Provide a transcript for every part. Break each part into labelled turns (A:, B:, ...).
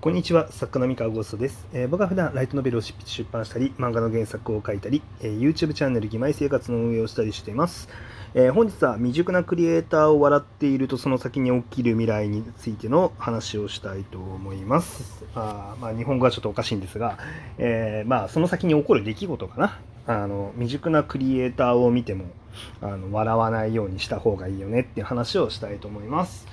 A: こんにちは、作家の三河ゴーストです、えー、僕は普段ライトノベルを執筆出版したり、漫画の原作を書いたり、えー、YouTube チャンネル、義妹生活の運営をしたりしています。えー、本日は未熟なクリエイターを笑っているとその先に起きる未来についての話をしたいと思います。あまあ、日本語はちょっとおかしいんですが、えまあ、その先に起こる出来事かな。あの未熟なクリエイターを見てもあの笑わないようにした方がいいよねっていう話をしたいと思います。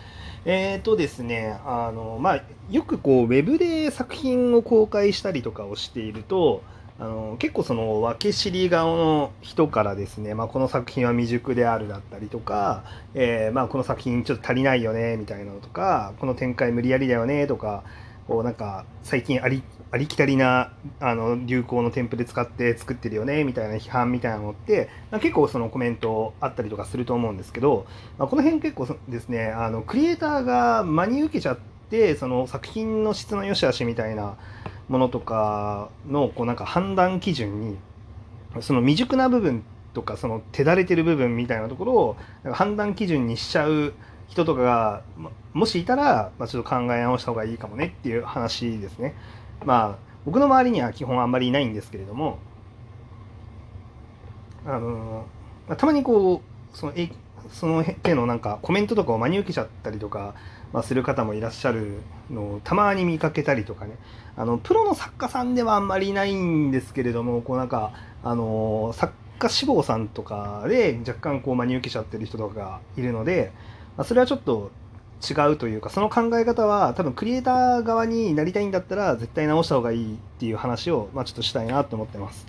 A: えーとですね、あの、まあ、よくこう、ウェブで作品を公開したりとかをしていると、あの結構その分け知り顔の人からですね、まあ、この作品は未熟であるだったりとか、えー、まあこの作品ちょっと足りないよねみたいなのとかこの展開無理やりだよねとかこうなんか最近ありありきたりなあの流行のテンプレ使って作ってるよねみたいな批判みたいなのって結構そのコメントあったりとかすると思うんですけど、まあ、この辺結構ですねあのクリエイターが真に受けちゃってその作品の質の良し悪しみたいなものとかのこうなんか判断基準にその未熟な部分とかその手だれてる部分みたいなところを判断基準にしちゃう人とかがもしいたら、まあ、ちょっと考え直した方がいいかもねっていう話ですね。まあ僕の周りには基本あんまりいないんですけれどもあの、まあ、たまにこうそのえその手のなんかコメントとかを真に受けちゃったりとか、まあ、する方もいらっしゃるのをたまに見かけたりとかねあのプロの作家さんではあんまりいないんですけれどもこうなんかあの作家志望さんとかで若干こう真に受けちゃってる人とかがいるので、まあ、それはちょっと違うというかその考え方は多分クリエイター側になりたいんだったら絶対直した方がいいっていう話を、まあ、ちょっとしたいなと思ってます。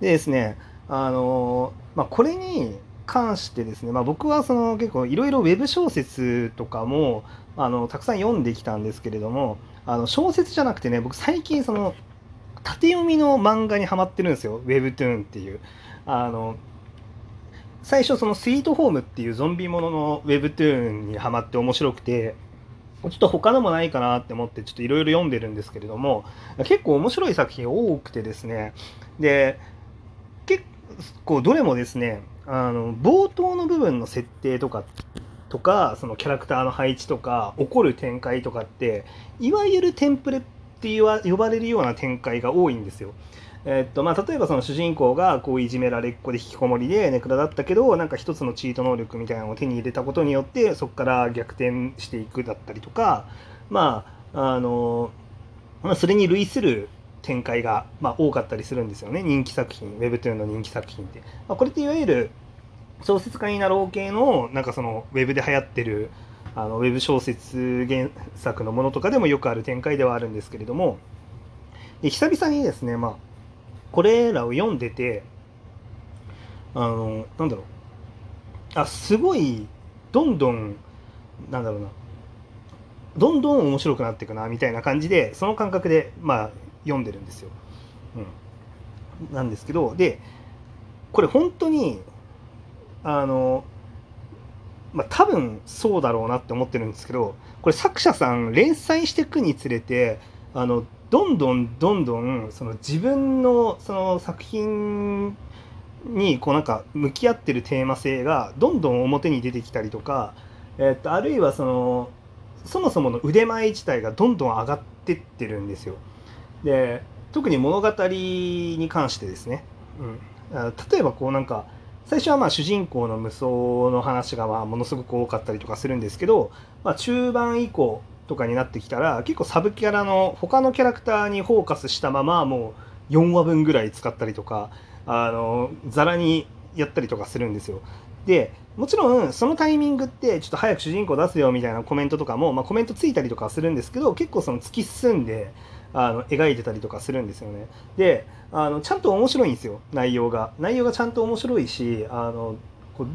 A: でですねあのまあ、これに関してですね、まあ、僕はその結構いろいろウェブ小説とかもあのたくさん読んできたんですけれどもあの小説じゃなくてね僕最近その縦読みの漫画にはまってるんですよ Webtoon っていう。あの最初そのスイートホームっていうゾンビもののウェブトゥーンにはまって面白くてちょっと他のもないかなって思ってちょっといろいろ読んでるんですけれども結構面白い作品多くてですねで結構どれもですねあの冒頭の部分の設定とかとかそのキャラクターの配置とか起こる展開とかっていわゆるテンプレって呼ばれるような展開が多いんですよ。えっとまあ、例えばその主人公がこういじめられっ子で引きこもりでネクラだったけどなんか一つのチート能力みたいなのを手に入れたことによってそこから逆転していくだったりとかまああの、まあ、それに類する展開が、まあ、多かったりするんですよね人気作品 Webtoon の人気作品って。まあ、これっていわゆる小説家になろう系のなんかそのウェブで流行ってるあのウェブ小説原作のものとかでもよくある展開ではあるんですけれどもで久々にですね、まあ、これらを読んでてあのなんだろう。あすごいどんどんなんだろうな。どんどん面白くなっていくなみたいな感じでその感覚でまあ読んでるんですよ。うん、なんですけどでこれ本当にあのまあ多分そうだろうなって思ってるんですけどこれ作者さん連載していくにつれてあのどんどんどんどんその自分のその作品にこうなんか向き合ってるテーマ性がどんどん表に出てきたりとか、えっとあるいはそのそもそもの腕前自体がどんどん上がってってるんですよ。で特に物語に関してですね、うん、例えばこうなんか最初はまあ主人公の無双の話がまあものすごく多かったりとかするんですけど、まあ、中盤以降とかになってきたら結構サブキャラの他のキャラクターにフォーカスしたままもう4話分ぐらい使ったりとかあのざらにやったりとかするんですよ。でもちろんそのタイミングってちょっと早く主人公出すよみたいなコメントとかも、まあ、コメントついたりとかするんですけど結構その突き進んであの描いてたりとかするんですよね。であのちゃんと面白いんですよ内容が。内容がちゃんと面白いしあのこう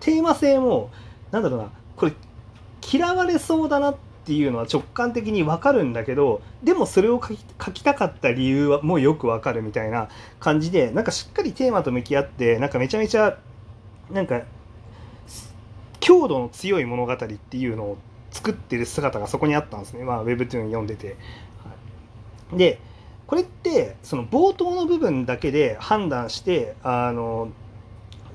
A: テーマ性もなんだろうなこれ嫌われそうだなってっていうのは直感的に分かるんだけどでもそれを書き書きたかった理由はもうよく分かるみたいな感じでなんかしっかりテーマと向き合ってなんかめちゃめちゃなんか強度の強い物語っていうのを作ってる姿がそこにあったんですね、まあ、Webtoon 読んでて。はい、でこれってその冒頭の部分だけで判断してあの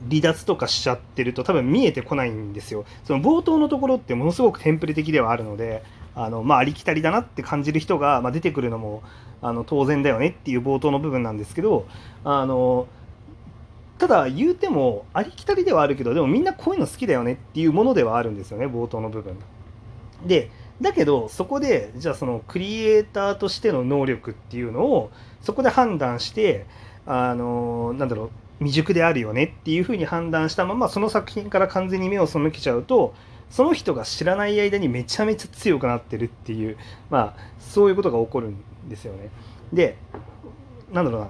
A: 離脱とかしちゃってると多分見えてこないんですよ。その冒頭のところってものすごくテンプレ的ではあるのであの、まあ、ありきたりだなって感じる人が、まあ、出てくるのもあの当然だよねっていう冒頭の部分なんですけどあのただ言うてもありきたりではあるけどでもみんなこういうの好きだよねっていうものではあるんですよね冒頭の部分でだけどそこでじゃあそのクリエイターとしての能力っていうのをそこで判断してあのなんだろう未熟であるよねっていうふうに判断したままその作品から完全に目を背けちゃうとその人が知らない間にめちゃめちゃ強くなってるっていうまあそういうことが起こるんですよね。でなんだろうな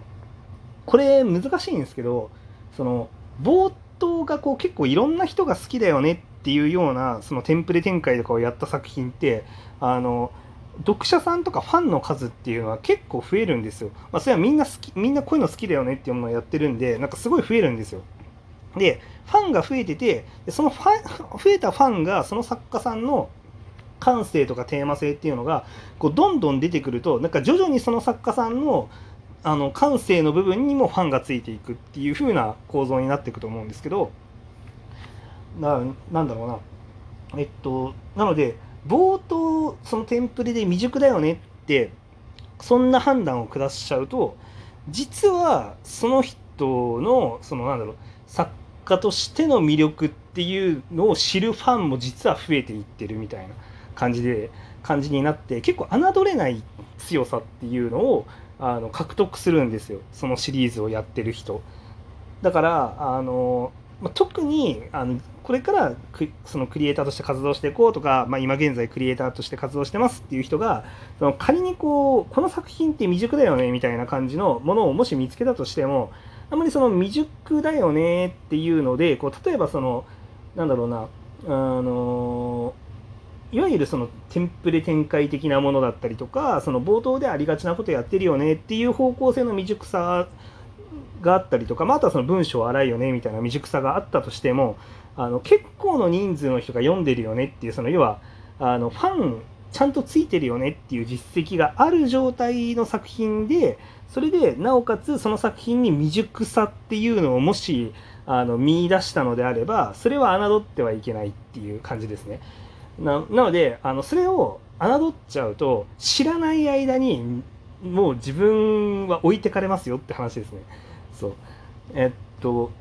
A: これ難しいんですけどその冒頭がこう結構いろんな人が好きだよねっていうようなそのテンプレ展開とかをやった作品ってあの読者さんとかファンの数っていうのは結構増えるんですよ。まあ、それはみんな好きみんなこういうの好きだよねっていうものをやってるんでなんかすごい増えるんですよ。でファンが増えててそのファン 増えたファンがその作家さんの感性とかテーマ性っていうのがこうどんどん出てくるとなんか徐々にその作家さんのあの感性の部分にもファンがついていくっていう風な構造になっていくと思うんですけどななんだろうなえっとなので冒頭そのテンプレで未熟だよねってそんな判断を下しちゃうと実はその人のそのなんだろう作家としての魅力っていうのを知るファンも実は増えていってるみたいな感じで感じになって結構侮れない強さっていうのをあの獲得するんですよ。そのシリーズをやってる人。だからあの、ま特にあのこれからそのクリエイターとして活動していこうとか、まあ、今現在クリエイターとして活動してますっていう人がその仮にこうこの作品って未熟だよねみたいな感じのものをもし見つけたとしてもあんまりその未熟だよねっていうのでこう例えばそのなんだろうなあのいわゆるそのテンプレ展開的なものだったりとかその冒頭でありがちなことやってるよねっていう方向性の未熟さがあったりとか、まあ、あとはその文章荒いよねみたいな未熟さがあったとしてもあの結構の人数の人が読んでるよねっていうその要はあのファンちゃんとついてるよねっていう実績がある状態の作品でそれでなおかつその作品に未熟さっていうのをもしあの見出したのであればそれは侮ってはいけないっていう感じですね。ななのであのそれを侮っちゃうと知らない間にもう自分は置いてかれますよって話ですね。そう。えっと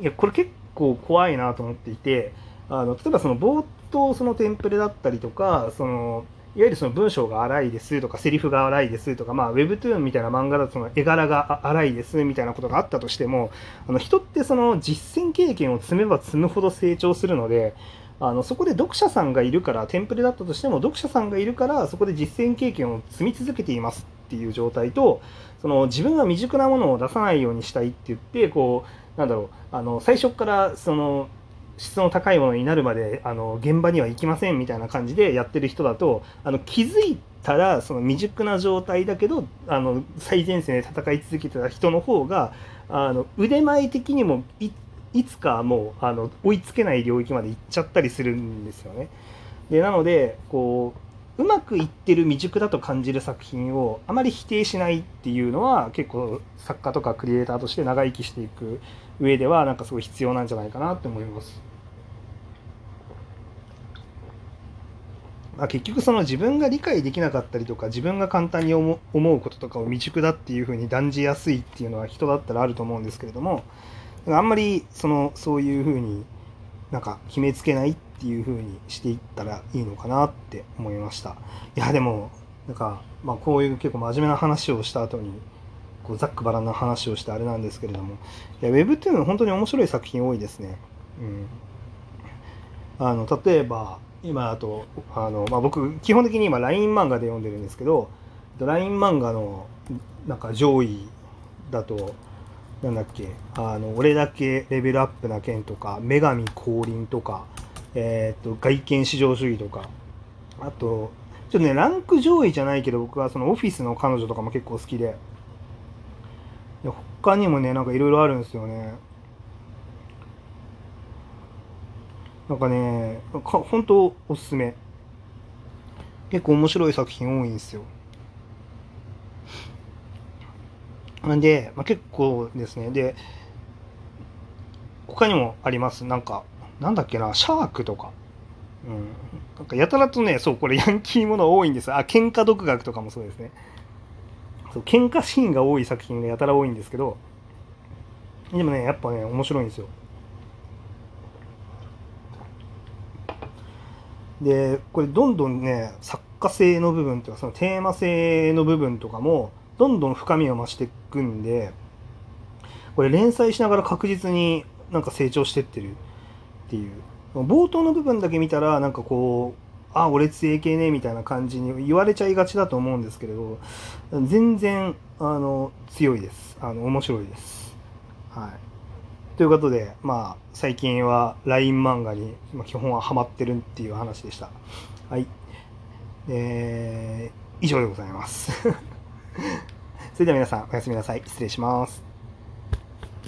A: いやこれ結構怖いなと思っていてあの例えばその冒頭そのテンプレだったりとかそのいわゆるその文章が荒いですとかセリフが荒いですとか、まあ、Webtoon みたいな漫画だとその絵柄が荒いですみたいなことがあったとしてもあの人ってその実践経験を積めば積むほど成長するのであのそこで読者さんがいるからテンプレだったとしても読者さんがいるからそこで実践経験を積み続けていますっていう状態とその自分が未熟なものを出さないようにしたいって言ってこうなんだろうあの最初からその質の高いものになるまであの現場には行きませんみたいな感じでやってる人だとあの気づいたらその未熟な状態だけどあの最前線で戦い続けてた人の方があの腕前的にもいいつかもうあの追いつけない領域まで行っちゃったりするんですよね。でなのでこううまくいってる未熟だと感じる作品をあまり否定しないっていうのは結構作家とかクリエイターとして長生きしていく上ではなんかすごい必要なんじゃないかなって思います。まあ、結局その自分が理解できなかったりとか自分が簡単に思うこととかを未熟だっていうふうに断じやすいっていうのは人だったらあると思うんですけれどもあんまりそのそういうふうになんか決めつけないっていうふうにしていったらいいのかなって思いました。いやでもなんか、まあ、こういう結構真面目な話をした後にこうざっくばらんな話をしてあれなんですけれどもいや Web っていうのは本当に面白い作品多いですね、うん、あの例えば今あとあの、まあ、僕基本的に今 LINE 漫画で読んでるんですけど LINE 漫画のなんか上位だとなんだっけあの俺だけレベルアップな剣とか女神降臨とか、えーと、外見至上主義とか。あとちょっとねランク上位じゃないけど僕はそのオフィスの彼女とかも結構好きで。他にもねなんかいろいろあるんですよね。なんかねか本当おすすめ。結構面白い作品多いんですよ。なんで、まあ、結構ですね。で、他にもあります。なんか、なんだっけな、シャークとか。うん、なんかやたらとねそうこれヤンキーもの多いんです。あ喧嘩独学とかもそうですね。そう喧嘩シーンが多い作品がやたら多いんですけど。でもねやっぱね面白いんですよ。でこれどんどんね作家性の部分とかそのテーマ性の部分とかもどんどん深みを増していくんでこれ連載しながら確実になんか成長してってる。っていう。冒頭の部分だけ見たらなんかこうあ俺強い系ねみたいな感じに言われちゃいがちだと思うんですけれど全然あの強いです。あの面白いです。はい。ということでまあ最近は LINE 漫画に基本はハマってるっていう話でした。はい。えー、以上でございます。それでは皆さんおやすみなさい。失礼します。